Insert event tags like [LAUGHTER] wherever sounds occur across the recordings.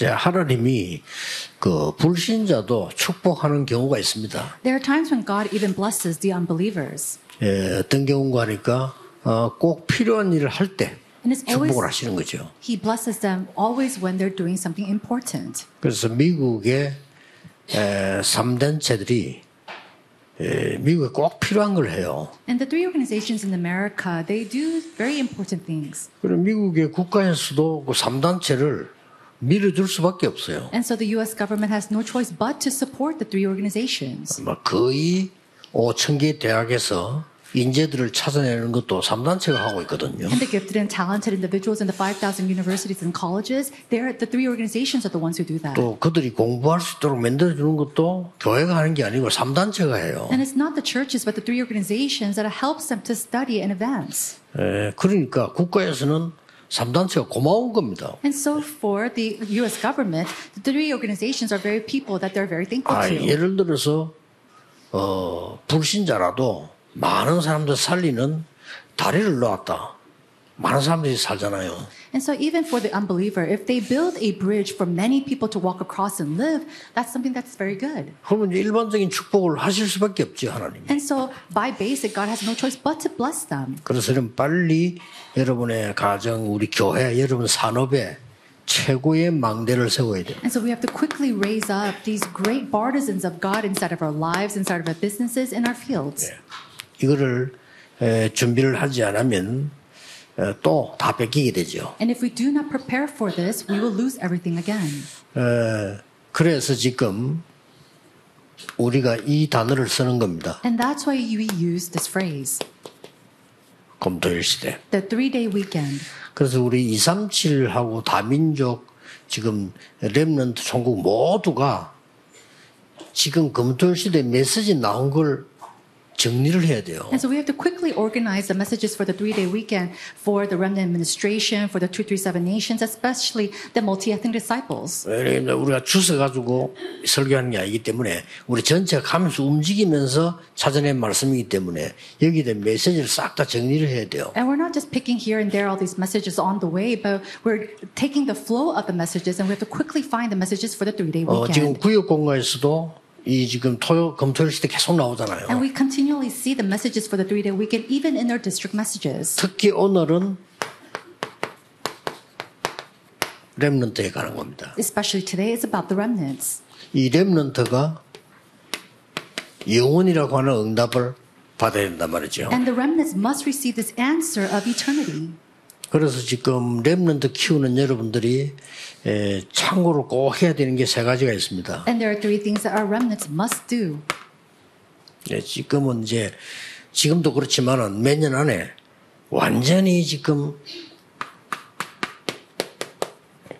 자, 하나님이 그 불신자도 축복하는 경우가 있습니다. There are times when God even blesses the unbelievers. 예, 어떤 경우가 하니까 어, 꼭 필요한 일을 할 때 축복을 하시는 거죠. He blesses them always when they're doing something important. 그래서 미국의 에, 3단체들이 에, 미국에 꼭 필요한 걸 해요. And the three organizations in America, they do very important things. 그리고 미국의 국가에서도 그 3단체를 밀어줄 수밖에 없어요. And so the US government has no choice but to support the three organizations. 뭐 거의 5천 개 대학에서 인재들을 찾아내는 것도 3단체가 하고 있거든요. And the gifted and talented individuals in the 5,000 universities and colleges, they're, the three organizations are the ones who do that. 또 그들이 공부할 수 있도록 만들어주는 것도 교회가 하는 게 아니고 3단체가 해요. And it's not the churches, but the three organizations that helps them to study and advance. 에, 그러니까 국가에서는 3단체가 고마운 겁니다. And so for the US government, the three organizations are very people that they're very thankful 아, to. 예를 들어서 어, 불신자라도 많은 사람들 살리는 다리를 놓았다. 많은 사람들이 살잖아요. And so even for the unbeliever, if they build a bridge for many people to walk across and live, that's something that's very good. 그러면 이제 일반적인 축복을 하실 수밖에 없죠 하나님. And so by basic, God has no choice but to bless them. 그래서 는 빨리 여러분의 가정, 우리 교회, 여러분 산업에 최고의 망대를 세워야 돼요. And so we have to quickly raise up these great partisans of God inside of our lives, inside of our businesses, in our fields. 이거를 에, 준비를 하지 않으면 또다 뺏기게 되죠. And if we do not prepare for this, we will lose everything again. 에, 그래서 지금 우리가 이 단어를 쓰는 겁니다. And that's why we use this phrase, 검토일 시대. the three day weekend. 그래서 우리 237하고 다민족 지금 랩런트 총국 모두가 지금 검토일 시대 메시지 나온 걸 정리를 해야 돼요. And so we have to quickly organize the messages for the three day weekend for the remnant administration, for the 237 nations, especially the multi ethnic disciples. 왜냐면 우리가 주워 가지고 설교하는 게 아니기 때문에 우리 전체가 가면서 움직이면서 찾아낸 말씀이기 때문에 여기에 대한 메시지를 싹 다 정리를 해야 돼요. And we're not just picking here and there all these messages on the way, but we're taking the flow of the messages and we have to quickly find the messages for the three day 어, 지금 weekend. 구역 공간에서도 이 지금 토요 검토일 시대 계속 나오잖아요. And we continually see the messages for the three day weekend, even in their district messages. 특히 오늘은 렘넌트에 가는 겁니다. Especially today, it's about the remnants. 이 렘넌트가 영원이라고 하는 응답을 받아야 된단 말이죠. And the remnants must receive this answer of eternity. 그래서 지금 렘넌트 키우는 여러분들이 에, 참고로 꼭 해야 되는 게 세 가지가 있습니다. And there are three things that our remnants must do. 예, 지금은 이제 지금도 그렇지만은 몇 년 안에 완전히 지금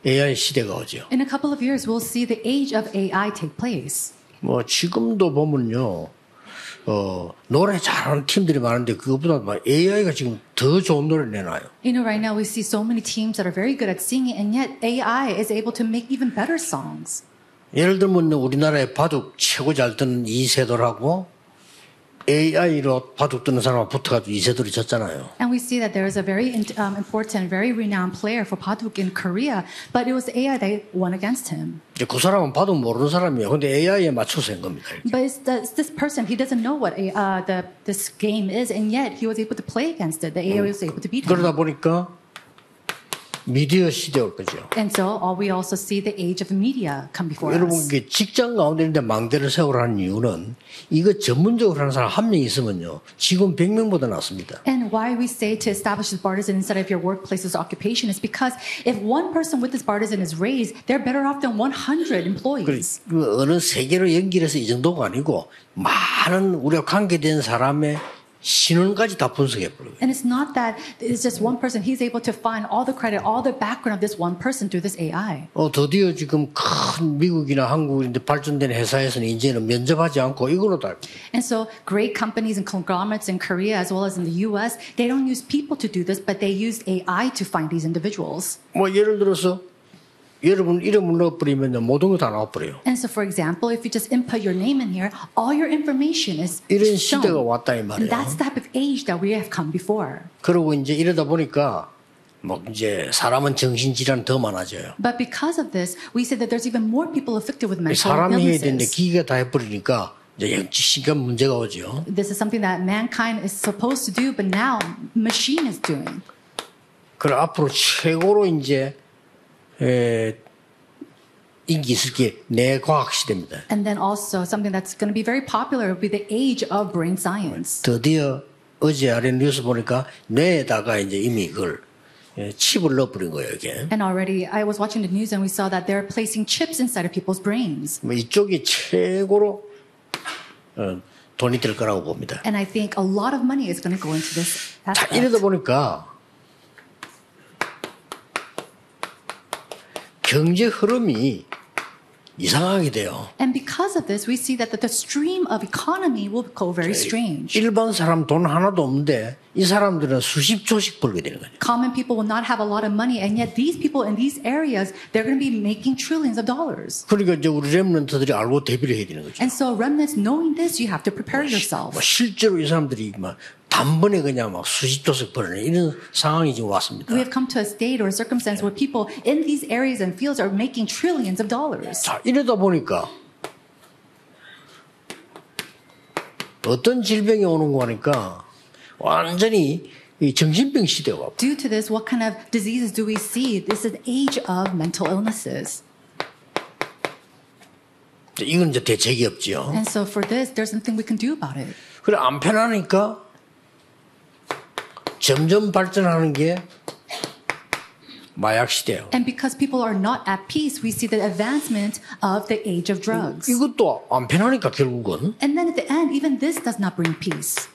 AI 시대가 오죠. In a couple of years, we'll see the age of AI take place. 뭐 지금도 보면요, 어 노래 잘하는 팀들이 많은데 그것보다 막 AI가 지금 더 좋은 노래를 내놔요. You know, right now we see so many teams that are very good at singing, and yet AI is able to make even better songs. 예를 들면 우리나라에 바둑 최고 잘 뜨는 이세돌하고 AI로 바둑 뜨는 사람하고 붙어가지고 이세돌이 졌잖아요. And we see that there is a very um, important, very renowned player for Paduk in Korea, but it was AI that won against him. 그 사람은 바둑 모르는 사람이에요. 근데 AI에 맞춰서 한 겁니다. But it's, the, this person, he doesn't know what a, uh, the, this game is, and yet he was able to play against it. The AI was able to beat him. 그러다 보니까 미디어 시대 올 거죠. And so uh, we also see the age of media come before 여러분 us. 이게 직장 가운데 있는데 망대를 세우라는 이유는 이거 전문적으로 하는 사람 한 명 있으면요 직원 100명보다 낫습니다. And why we say to establish this partisan inside of your workplace's occupation is because if one person with this partisan is raised, they're better off than 100 employees. 그 어느 세계로 연결해서 이 정도가 아니고 많은 우리가 관계된 사람의 신원까지 다 분석해 버려요. And it's not that it's just one person. He's able to find all the credit, all the background of this one person through this AI. 어, 드디어 지금 큰 미국이나 한국인데 발전된 회사에서는 이제는 면접하지 않고 이걸로 다. And so great companies and conglomerates in Korea as well as in the US, they don't use people to do this, but they use AI to find these individuals. 뭐 예를 들어서 여러분 이름을 넣어버리면 모든 거 다 나와버려요. And so for example, if you just input your name in here, all your information is 이런 shown. 시대가 왔다 이 And 말이에요. that's the type of age that we have come before. 그러고 이제 이러다 보니까 뭐 이제 사람은 정신 질환 더 많아져요. But because of this, we say that there's even more people afflicted with mental 사람이 해야 되는데. 기계가 다 해버리니까 이제 영지심간 문제가 오죠. This is something that mankind is supposed to do, but now machine is doing. 그래 앞으로 최고로 이제 에, 인기 있을 게 뇌과학 시대입니다. And then also something that's going to be very popular will be the age of brain science. 드디어 어제 아래 뉴스 보니까 뇌에다가 이제 이미 그걸 예, 칩을 넣어버린 거예요 이게. And already, I was watching the news and we saw that they're placing chips inside of people's brains. 뭐 이쪽이 최고로 어, 돈이 될 거라고 봅니다. And I think a lot of money is going to go into this 자 이러다. 보니까 경제 흐름이 이상하게 돼요. And because of this, we see that the, stream of economy will go very strange. 일반 사람 돈 하나도 없는데 이 사람들은 수십 조씩 벌게 되는 거죠. Common people will not have a lot of money, and yet these people in these areas, they're going to be making trillions of dollars. 그러니까 이제 우리 랩런트들이 알고 대비를 해야 되는 거죠. And so, remnants, knowing this, you have to prepare yourself. 뭐 실제로 이 사람들이 막 단번에 그냥 막 수십 조씩 벌는 이런 상황이 지금 왔습니다. We have come to a state or a circumstance where people in these areas and fields are making trillions of dollars. 자, 이러다 보니까 어떤 질병이 오는 거니까 완전히 이 정신병 시대가 와. Due to this, what kind of diseases do we see? This is an age of mental illnesses. 이건 이제 대책이 없죠. And so, for this, there's nothing we can do about it. 그래 안 편하니까 점점 발전하는 게 마약 시대예요. And because people are not at peace, we see the advancement of the age of drugs. 이것도 안 편하니까 결국은 And then at the end, even this does not bring peace.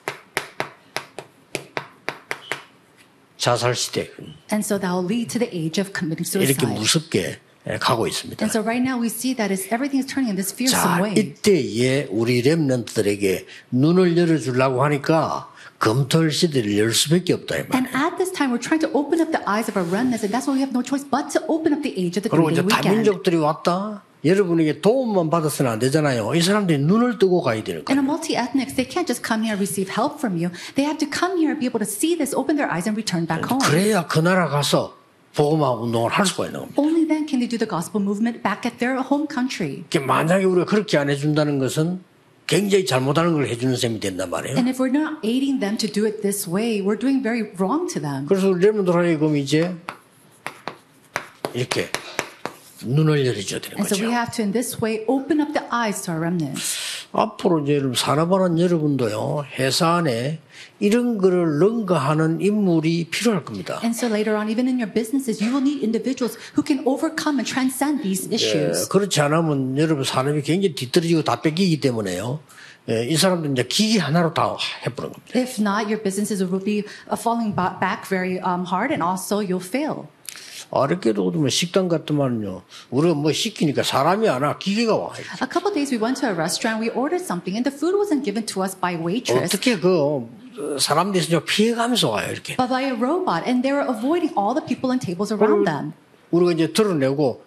자살 시대 And so that will lead to the age of committing 이렇게 suicide. 무섭게 가고 있습니다. And so right now we see that it's, everything is turning in this fearsome 자, way. 이때에 우리 랩런트들에게 눈을 열어 주려고 하니까 검토할 시대를 열 수밖에 없다 이 말. And at this time, we're trying to open up the eyes of our remnants, and that's why we have no choice but to open up the age of the 그리고 이제. 다민족들이 왔다. 여러분에게 도움만 받았으면 안 되잖아요. 이 사람들이 눈을 뜨고 가야 되는 And 거예요. a multi-ethnics, they can't just come here and receive help from you. They have to come here and be able to see this, open their eyes, and return back home. 그래야 그 나라 가서 복음화 운동을 할 수가 있는 겁니다. Only then can they do the gospel movement back at their home country. 만약에 우리가 그렇게 안 해준다는 것은 굉장히 잘못하는 걸 해주는 셈이 된단 말이에요. And if we're not aiding them to do it this way, we're doing very wrong to them. 그래서 랩런들 하여금 이제 이렇게 눈을 열어줘야 되는 And so we 거죠. have to, in this way, open up the eyes to our remnants. 앞으로 이제 여러분 산업하는 여러분도요 회사 안에 이런 거를 능가하는 인물이 필요할 겁니다. And so later on, even in your businesses, you will need individuals who can overcome and transcend these 예, issues. 그렇지 않으면 여러분 산업이 굉장히 뒤떨어지고 다 뺏기기 때문에요. 예, 이 사람들 이제 기기 하나로 다 해버린 겁니다. If not, your businesses will be uh, falling ba- back very um, hard, and also you'll fail. 어렵게도 뭐 식당 같으면요 우리가 뭐 시키니까 사람이 안 와 기계가 와. A couple days, we went to a restaurant, we ordered something, and the food wasn't given to us by waitress, 어떻게 그 어, 사람들이 진짜 피해가면서 와요 이렇게. but by a robot, and they were avoiding all the people and tables around them. 우리가 이제 드러내고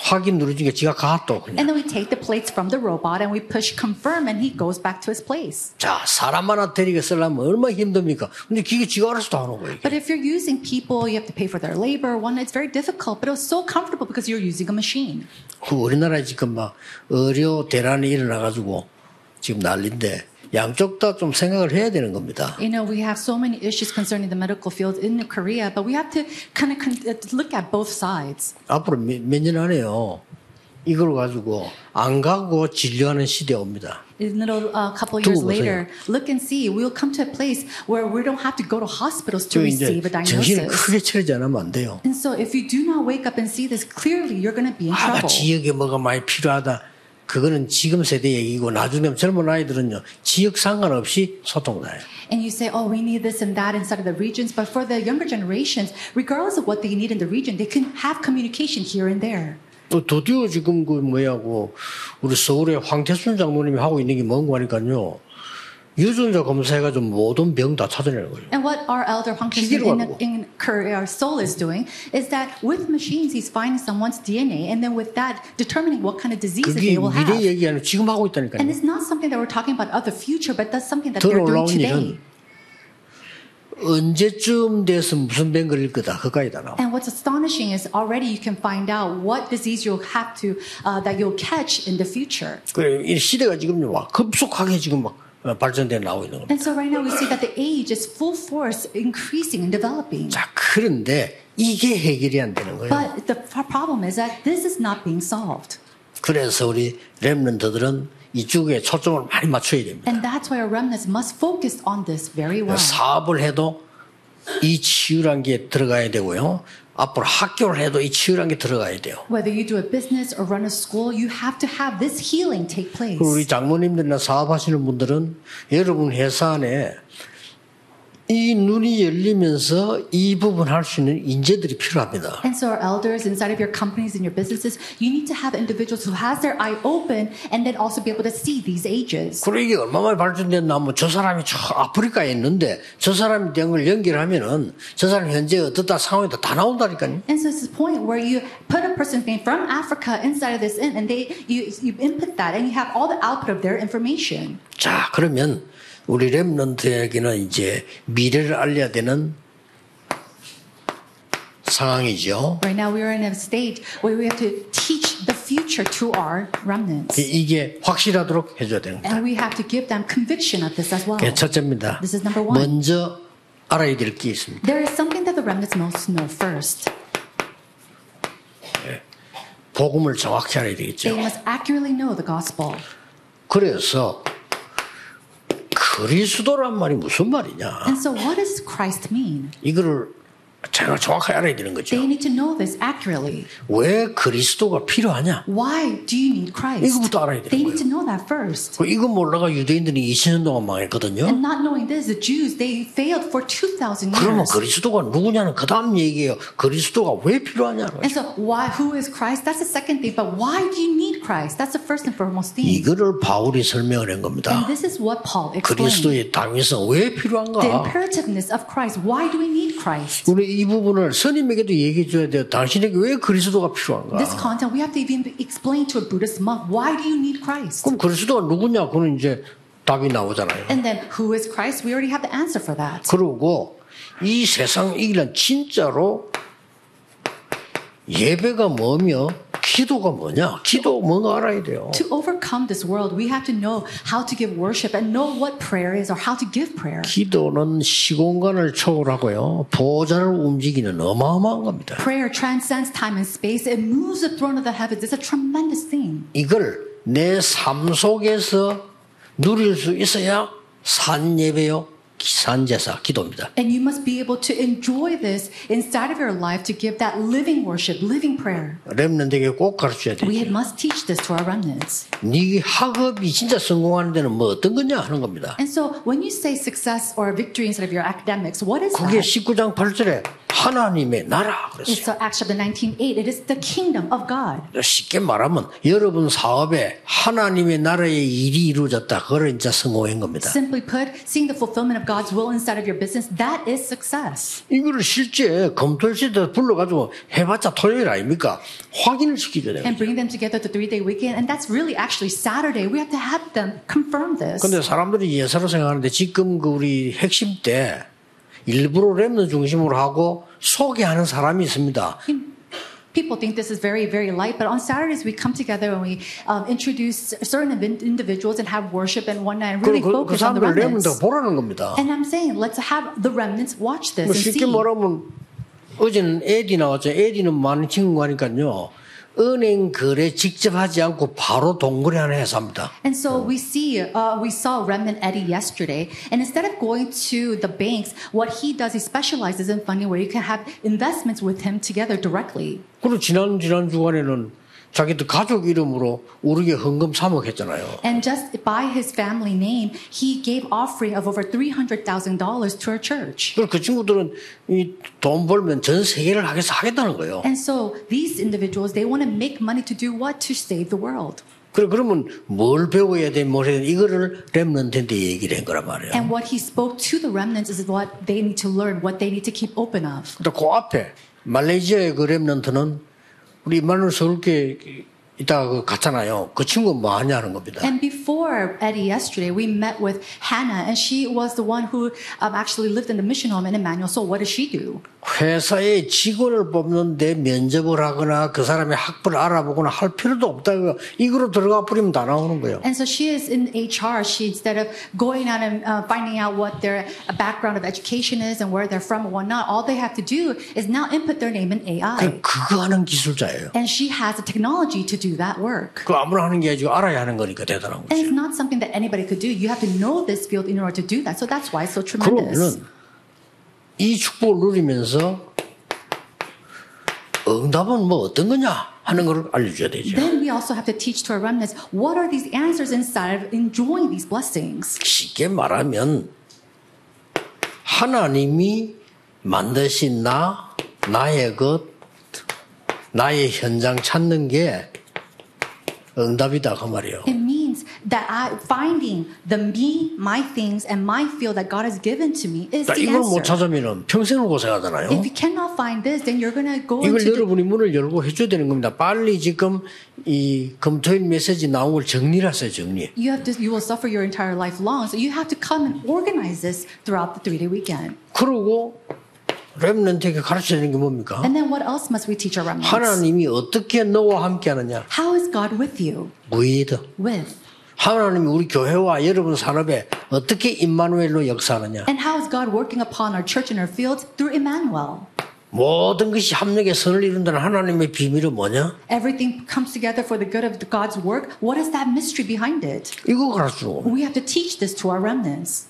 확인 누르니까 지가 가또 그냥. And then we take the plates from the robot and we push confirm, and he goes back to his place. 자 사람 하나 데리게 쓰려면 얼마나 힘듭니까? 근데 기계 지가 알아서 다 하는 거예요. 이게. But if you're using people, you have to pay for their labor. One, it's very difficult, but it was so comfortable because you're using a machine. 그 우리나라에 지금 막 의료 대란이 일어나가지고 지금 난리인데 양쪽 다 좀 생각을 해야 되는 겁니다. You know, we have so many issues concerning the medical field in Korea, but we have to kind of uh, look at both sides. 앞으로 몇년 안에요. 이걸 가지고 안 가고 진료하는 시대 옵니다. In a little uh, couple years later, look and see. We'll come to a place where we don't have to go to hospitals to receive a 정신을 diagnosis. 크게 차리지 않으면 안 돼요. And so, if you do not wake up and see this clearly, you're going to be in 아, trouble. 지역에 뭐가 많이 필요하다. 그거는 지금 세대 얘기고 나중에 젊은 아이들은요 지역 상관없이 소통나요. And you say, oh, we need this and that inside of the regions. But for the younger generations, regardless of what they need in the region, they can have communication here and there. 또 드디어 지금 그 뭐야고 우리 서울의 황태순 장로님이 하고 있는 게 뭔가 하니까요 유전자 검사해가지고 모든 병 다 찾아내는 거예요. And what our elder 하고. in, in Korea, Seoul is doing is that with machines, he's finding someone's DNA, and then with that, determining what kind of diseases they will have. 미래 얘기 아니고 지금 하고 And 있다니까요. it's not something that we're talking about of the future, but that's something that 더 they're doing today. 언제쯤 돼서 무슨 병 걸릴 거다 그까지다 나와. And what's astonishing is already you can find out what disease you'll have to uh, that you'll catch in the future. 그래 이 시대가 지금 막 급속하게 지금 막 어, 발전돼 나오고 있는 겁니다. And so right now we see that the age is full force increasing and developing. 자 그런데 이게 해결이 안 되는 거예요. But the problem is that this is not being solved. 그래서 우리 랩런트들은 이쪽에 초점을 많이 맞춰야 됩니다. And that's why our remnants must focus on this very well. 사업을 해도 이 치유란 게 들어가야 되고요. 앞으로 학교를 해도 이 치유란 게 들어가야 돼요. Whether you do a business or run a school, you have to have this healing take place. 우리 장모님들이나 사업하시는 분들은 여러분 회사 안에 이 눈이 열리면서 이 부분 할 수 있는 인재들이 필요합니다. And so our elders inside of your companies and your businesses, you need to have individuals who has their eye open and then also be able to see these ages. 그리고 이게 얼마나 발전됐나 하면 저 사람이 저 아프리카에 있는데 저 사람이 된걸 연결하면은 저 사람 현재 어떻다 상황이다 다 나온다니까요. And so it's the point where you put a person's name from Africa inside of this in, and they you you input that and you have all the output of their information. 자, 그러면 우리 랩런트에게는 이제 미래를 알려야 되는 상황이죠. Right now we are in a stage where we have to teach the future to our remnants. 이게 확실하도록 해줘야 되는 거다. And we have to give them conviction of this as well. 그게 첫째입니다. This is number one. 먼저 알아야 될 게 있습니다. There is something that the remnants must know first. 복음을 정확히 알아야 They 되겠죠. must accurately know the gospel. 그래서 그리스도란 말이 무슨 말이냐? And so what does Christ mean? 이거를 제가 정확하게 알아야 되는 거죠. They need to know this accurately. 왜 그리스도가 필요하냐? Why do you need Christ? 이거부터 알아야 되는 They need 거예요. to know that first. 그 이거 몰라가 유대인들이 2000년 동안 망했거든요. And not knowing this, the Jews, they failed for 2,000 그러면 years. 그리스도가 누구냐는 그 다음 얘기예요. 그리스도가 왜 필요하냐는 And so, why? Who is Christ? That's the second thing. But why do you need Christ? That's the first and foremost thing. 이거를 바울이 설명을 한 And 겁니다. this is what Paul explained. 그리스도의 당위성 왜 The 필요한가? imperativeness of Christ. Why do we need Christ? 우리 이 부분을 스님에게도 얘기해 줘야 돼요. 당신에게 왜 그리스도가 필요한가? This content we have to even explain to a Buddhist monk. Why do you need Christ? 그럼 그리스도가 누구냐? 그는 이제 답이 나오잖아요. And then, who is Christ? We already have the answer for that. 그리고 이 세상 이기는 진짜로 예배가 뭐며 기도가 뭐냐? 기도 뭔가 알아야 돼요. To overcome this world, we have to know how to give worship and know what prayer is or how to give prayer. 기도는 시공간을 초월하고요. 보좌를 움직이는 어마어마한 겁니다. Prayer transcends time and space. It moves the throne of the heavens. It's a tremendous thing. 이걸 내 삶 속에서 누릴 수 있어야 산 예배요, 사, 기도입니다. And you must be able to enjoy this inside of your life to give that living worship, living prayer. 렘넌트에게 꼭 가르쳐야 돼. We must teach this to our remnants. 네 학업이 진짜 성공하는 데는 뭐 어떤 거냐 하는 겁니다. And so when you say success or victory inside of your academics, what is 그게 that? 19장 8절에 하나님의 나라 It's 그랬어요. uh, Acts chapter 19, 8. It is the kingdom of God. 쉽게 말하면 여러분 사업에 하나님의 나라의 일이 이루어졌다. 그걸 이제 성공한 겁니다. Simply put, seeing the fulfillment of God's will inside of your business, that is success. 이거를 실제 검토실에 불러 가지고 해 봤자 토요일 아닙니까? 확인을 돼요. And bring them together the three day weekend. And that's really actually Saturday. We have to have them confirm this. 근데 사람들이 예사로 생각하는데 지금 그 우리 핵심 때 일부러 랩너 중심으로 하고 소개하는 사람이 있습니다. People think this is very, very light, but on Saturdays we come together and we um, introduce certain in- individuals and have worship and one night and really 그, 그, 그 focus on the remnants. 보라는 겁니다. And I'm saying, let's have the remnants watch this 뭐 and 쉽게 see. 말하면 어제는 에디 나왔죠. 에디는 많은 친구가 하니까요. 은행 거래 직접 하지 않고 바로 동거래 하는 회사입니다. And so we see, uh, we saw Remnant Eddie yesterday, and instead of going to the banks, what he does, he specializes in funding where you can have investments with him together directly. 그리고 지난 지난 주간에는 자기들 가족 이름으로 우리게 헌금 3억 했잖아요. And just by his family name, he gave offering of over $300,000 to our church. 그리고 그 친구들은 이 돈 벌면 전 세계를 하겠어 하겠다는 거예요. And so these individuals, they want to make money to do what? To save the world. 그래 그러면 뭘 배워야 돼, 뭘 해야 돼 이거를 랩런트한테 얘기를 한 거란 말이에요. And what he spoke to the remnants is what they need to learn, what they need to keep open of. 그 앞에 말레이시아의 그 랩런트는 우리 이마누엘 서울교회 이따가 그 갔잖아요. 그 친구 뭐 하냐는 겁니다. And before Eddie yesterday, we met with Hannah, and she was the one who um, actually lived in the mission home in Emmanuel. So what does she do? 회사에 직원을 뽑는데 면접을 하거나 그 사람의 학벌을 알아보거나 할 필요도 없다. 이거 이거로 들어가 버리면 다 나오는 거예요. And so she is in HR. She instead of going out and uh, finding out what their background of education is and where they're from and whatnot, all they have to do is now input their name in AI. 그 그거 하는 기술자예요. And she has the technology to do that work. 그 아무나 하는 게 아니고 알아야 하는 거니까 대단한 And 거죠. it's not something that anybody could do. You have to know this field in order to do that. So that's why it's so tremendous. 그러면은 이 축복을 누리면서 응답은 뭐 어떤 거냐 하는 걸 알려줘야 되죠. Then we also have to teach to our remnants what are these answers inside of enjoying these blessings. 쉽게 말하면 하나님이 만드신 나, 나의 것, 나의 현장 찾는 게 응답이다 그 말이에요. It means that I finding the me, my things, and my field that God has given to me is 자, the 이걸 못 answer. 찾으면 평생을 고생하잖아요. If you cannot find this, then you're gonna go 이걸 into the, 여러분이 문을 열고 해줘야 되는 겁니다. 빨리 지금 이 금토일 메시지 나온 걸 정리를 하세요, 정리. you have to you will suffer your entire life long. So you have to come and organize this throughout the three day weekend. 그러고 랩런트에게 가르쳐야 되는 게 뭡니까? And then what else must we teach our remnants? 하나님이 어떻게 너와 함께 하느냐? How is God with you? with. With. 하나님이 우리 교회와 여러분 산업에 어떻게 임마누엘로 역사하느냐? And how is God working upon our church and our fields through Emmanuel? 모든 것이 합력의 선을 이룬다는 하나님의 비밀은 뭐냐? Everything comes together for the good of God's work. What is that mystery behind it? 이거 가르치고. We have to teach this to our remnants.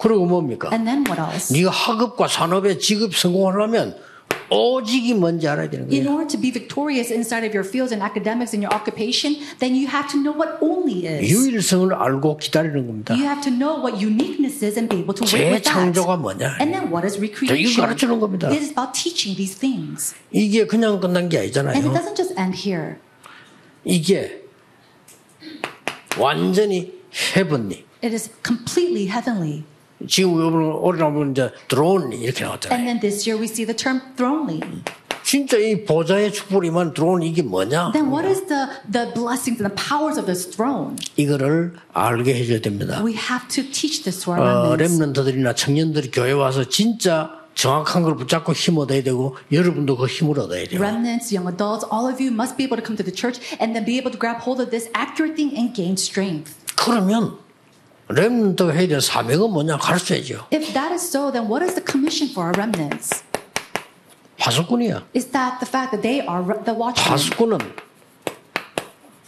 그리고 뭡니까? And then what else? 네가 학업과 산업에 직업 성공하려면 오직이 뭔지 알아야 되는 In 거예요. order to be victorious inside of your fields and academics and your occupation, then you have to know what only is. 유일성을 알고 기다리는 겁니다. You have to know what uniqueness is and be able to wait with that. 재창조가 뭐냐? And then what is 자, 이거 recreation? 가르치는 겁니다. It is about teaching these things. 이게 그냥 끝난 게 And it 아니잖아요. doesn't just end here. 이게 완전히 헤븐리. It is completely heavenly. 지금 올해 나오면 이제 드론 이렇게 And 나왔잖아요. then this year we see the term thronely. 진짜 이 보좌의 축복이만 드론 이게 뭐냐? Then what is the, the blessings and the powers of this throne? 이거를 알게 해줘야 됩니다. We have to teach this to our 어, remnants. 랩런트들이나 청년들이 교회 와서 진짜 정확한 걸 붙잡고 힘 얻어야 되고 여러분도 그 힘을 얻어야 돼요. Remnants, young adults, all of you must be able to come to the church and then be able to grab hold of this accurate thing and gain strength. 그러면 랩런트가 해야 될 사명은 뭐냐 가르쳐야죠. If that is so, then what is the commission for our remnants? 파수꾼이야. Is that the fact that they are the watchmen? 파수꾼은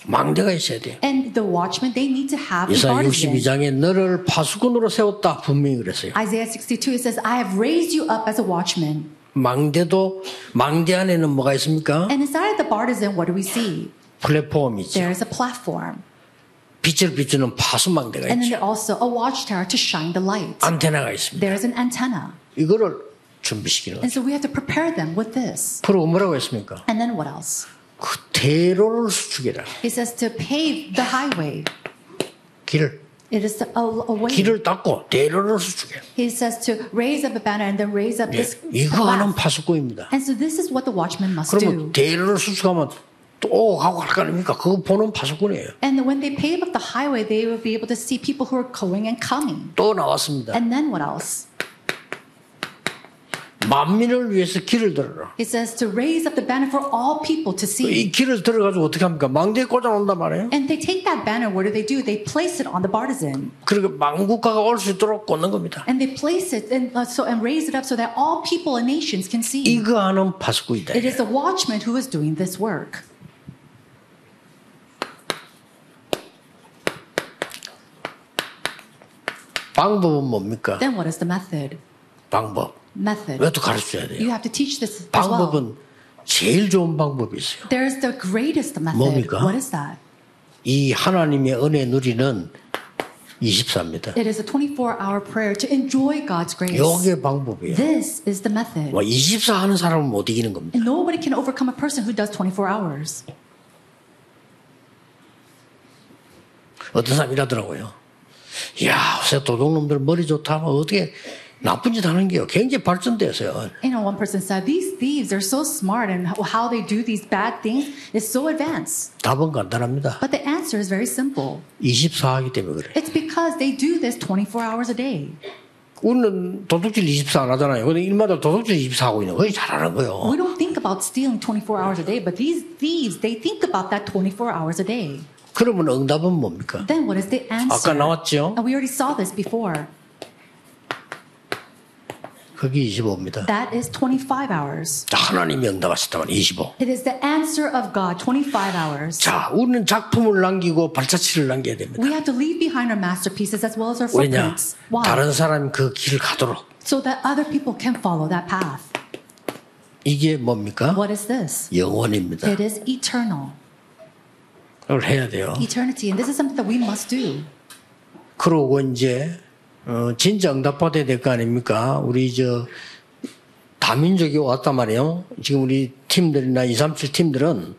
망대가 있어야 돼요. And the watchmen, they need to have a 이사 partisan. 62장에 너를 파수꾼으로 세웠다 분명히 그랬어요. Isaiah 62, it says, I have raised you up as a watchman. 망대도 망대 안에는 뭐가 있습니까? And inside the partisan, what do we see? 플랫폼이 있죠. There is a platform. 빛을 비추는 파수망대가 And then 있죠. there's also a watchtower to shine the light. 안테나가 있습니다. There is an antenna. 이거를 준비시키는 And 거죠. so we have to prepare them with this. 그리고 뭐라고 했습니까? And then what else? 그 대로를 수축해라. It says to pave the highway. 길을 It is a, a way. 길을 닦고 대로를 수축해. He says to raise up a banner and then raise up 예, this 이거 하는 path. 파수꾼입니다. And so this is what the watchman must 그러면 do. 대로를 수축하면 또 가고 갈 거 아닙니까? 그거 보는 파수꾼이에요. And when they pave up the highway, they will be able to see people who are going and coming. 또 나왔습니다. And then what else? 만민을 위해서 길을 들어라. It says to raise up the banner for all people to see. 이 길을 들어가지고 어떻게 합니까? 망대에 꽂아놓는단 말이에요. And they take that banner, what do they do? They place it on the partisan. 그리고 망국가가 올 수 있도록 꽂는 겁니다. And they place it and, uh, so, and raise it up so that all people and nations can see. 이거 하는 파수꾼이다. It is the watchman who is doing this work. 방법은 뭡니까? Then what is the method? 방법. Method. 이것도 가르쳐야 돼요. You have to teach this as well. 방법은 제일 좋은 방법이 있어요. There is the greatest method. 뭡니까? What is that? 이 하나님의 은혜 누리는 24입니다. It is a 24-hour prayer to enjoy God's grace. 이게 방법이에요. This is the method. 뭐 24 하는 사람은 못 이기는 겁니다. And nobody can overcome a person who does 24 hours. 어떤 사람이 이러더라고요. 야, 요새 도둑놈들 머리 좋다 하면 어떻게 나쁜 짓 하는 게요. 굉장히 발전돼서요. You know, one person said, These thieves are so smart and how they do these bad things is so advanced. 답은 간단합니다. But the answer is very simple. 24하기 때문에 그래. It's because they do this 24 hours a day. 우리는 도둑질 24안 하잖아요. 근데 일마다 도둑질 24 하고 있는 거예요. 잘하는 거예요. We don't think about stealing 24 hours a day, but these thieves, they think about that 24 hours a day. 그러면 응답은 뭡니까? Then what is the answer? 아까 나왔죠? And we already saw this before. 그게 25입니다. That is 25 hours. 하나님이 응답하셨다면 25. It is the answer of God, 25 hours. 자, 우리는 작품을 남기고 발자취를 남겨야 됩니다. We have to leave behind our masterpieces as well as our 왜냐? footprints. Why? 다른 사람이 그 길을 가도록. So that other people can follow that path. 이게 뭡니까? What is this? 영원입니다. It is eternal. 해야 돼요. Eternity. And this is something that we must do. 그러고 이제 어, 진짜 응답받아야 될 거 아닙니까? 우리 저 다민족이 왔단 말이에요. 지금 우리 팀들이나 237 팀들은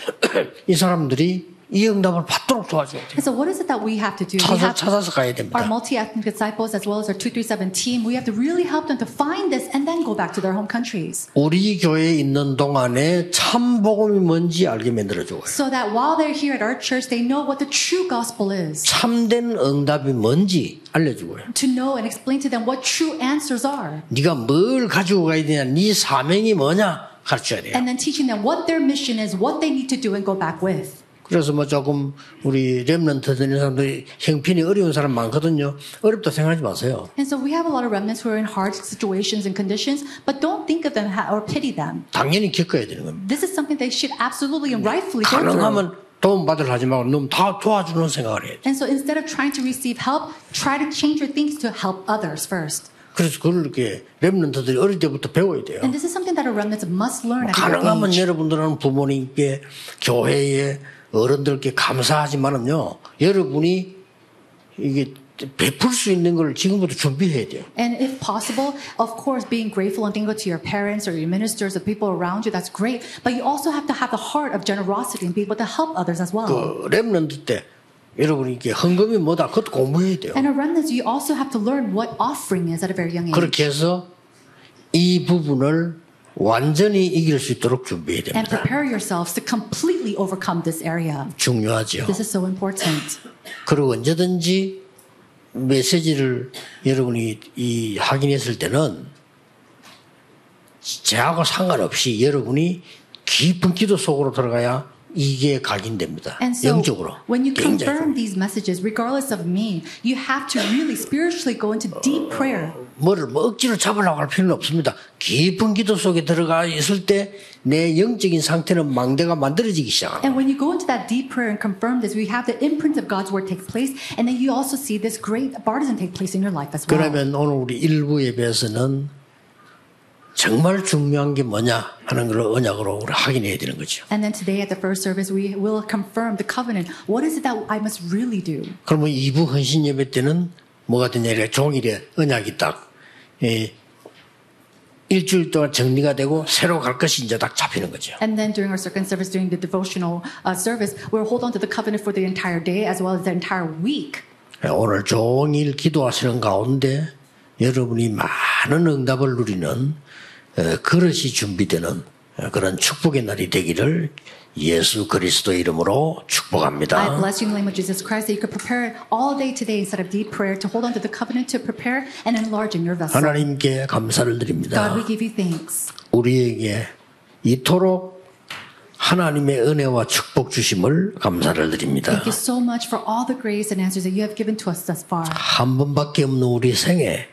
[CLEARS THROAT] 이 사람들이 이 응답을 받도록 도와줘야 돼요. And so what is it that we have to do? We 찾아, have 찾아서 가야 our 됩니다. multi-ethnic disciples as well as our 237 team, we have to really help them to find this and then go back to their home countries. 우리 교회에 있는 동안에 참 복음이 뭔지 알게 만들어줘요. So that while they're here at our church, they know what the true gospel is. 참된 응답이 뭔지 알려주고요. To know and explain to them what true answers are. 네가 뭘 가지고 가야 되냐, 네 사명이 뭐냐 가르쳐야 돼요. And then teaching them what their mission is, what they need to do and go back with. 그래서 뭐 조금 우리 랩런트 되는 사람들이 형편이 어려운 사람 많거든요. 어렵다 생각하지 마세요. And so we have a lot of remnants who are in hard situations and conditions, but don't think of them or pity them. 당연히 겪어야 되는 겁니다. This is something they should absolutely and rightfully go through. 가능하면 도움 받으려 하지 말고 너무 다 도와주는 생각을 해야 돼. And so instead of trying to receive help, try to change your things to help others first. 그래서 그걸 이렇게 랩런트들이 어릴 때부터 배워야 돼요. And this is something that our remnants must learn at a young 가능하면. 여러분들은 부모님께 교회에 어른들께 감사하지만은요 여러분이 이게 베풀 수 있는 걸 지금부터 준비해야 돼요. And if possible, of course, being grateful and thankful to your parents or your ministers, the people around you, that's great. But you also have to have the heart of generosity and be able to help others as well. 그 랩런트 때 여러분이 이게 헌금이 뭐다 그것도 공부해야 돼요. And our remnants, you also have to learn what offering is at a very young age. 그렇게 해서 이 부분을 완전히 이길 수 있도록 준비해야 And 됩니다. prepare yourselves to completely overcome this area. 중요하죠. This is so important. 그리고 언제든지 메시지를 여러분이 이 확인했을 때는 저하고 상관없이 여러분이 깊은 기도 속으로 들어가야 이게 각인됩니다. And so, 영적으로. when you confirm these messages, regardless of me, you have to really spiritually go into deep prayer. 뭐를 뭐 억지로 잡으려고 할 필요는 없습니다. 깊은 기도 속에 들어가 있을 때 내 영적인 상태는 망대가 만들어지기 시작합니다. And when you go into that deep prayer and confirm this, we have the imprint of God's word take place, and then you also see this great partisan take place in your life as well. 그러면 오늘 우리 일부 예배에서는 정말 중요한 게 뭐냐 하는 걸 언약으로 우리 확인해야 되는 거죠. And then today at the first service, we will confirm the covenant. What is it that I must really do? 그러면 2부 헌신 예배 때는 뭐가 되냐 종일에 언약이 딱 예, 일주일 동안 정리가 되고 새로 갈 것이 이제 딱 잡히는 거죠. And then during our second service, during the devotional uh, service, we'll hold on to the covenant for the entire day as well as the entire week. 예, 오늘 종일 기도하시는 가운데 여러분이 많은 응답을 누리는 어, 그릇이 준비되는 어, 그런 축복의 날이 되기를 예수 그리스도 이름으로 I 축복합니다. bless you in the name of Jesus Christ that you could prepare all day today instead of deep prayer to hold on to the covenant to prepare and enlarge in your vessel. 하나님께 감사를 God, 드립니다. we give you thanks. 우리에게 이토록 하나님의 은혜와 축복 주심을 감사를 드립니다. Thank you so much for all the grace and answers that you have given to us thus far. 한 번밖에 없는 우리 생에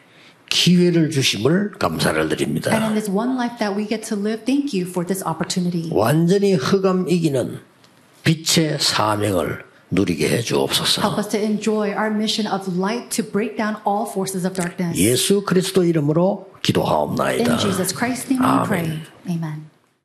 기회를 주심을 감사를 And 드립니다. in this one life that we get to live, thank you for this opportunity. 완전히 흑암 이기는 빛의 사명을 누리게 해 주옵소서. Help us to enjoy our mission of light to break down all forces of darkness. 예수 그리스도 이름으로 In 기도하옵나이다. Jesus Christ's name we pray. Amen.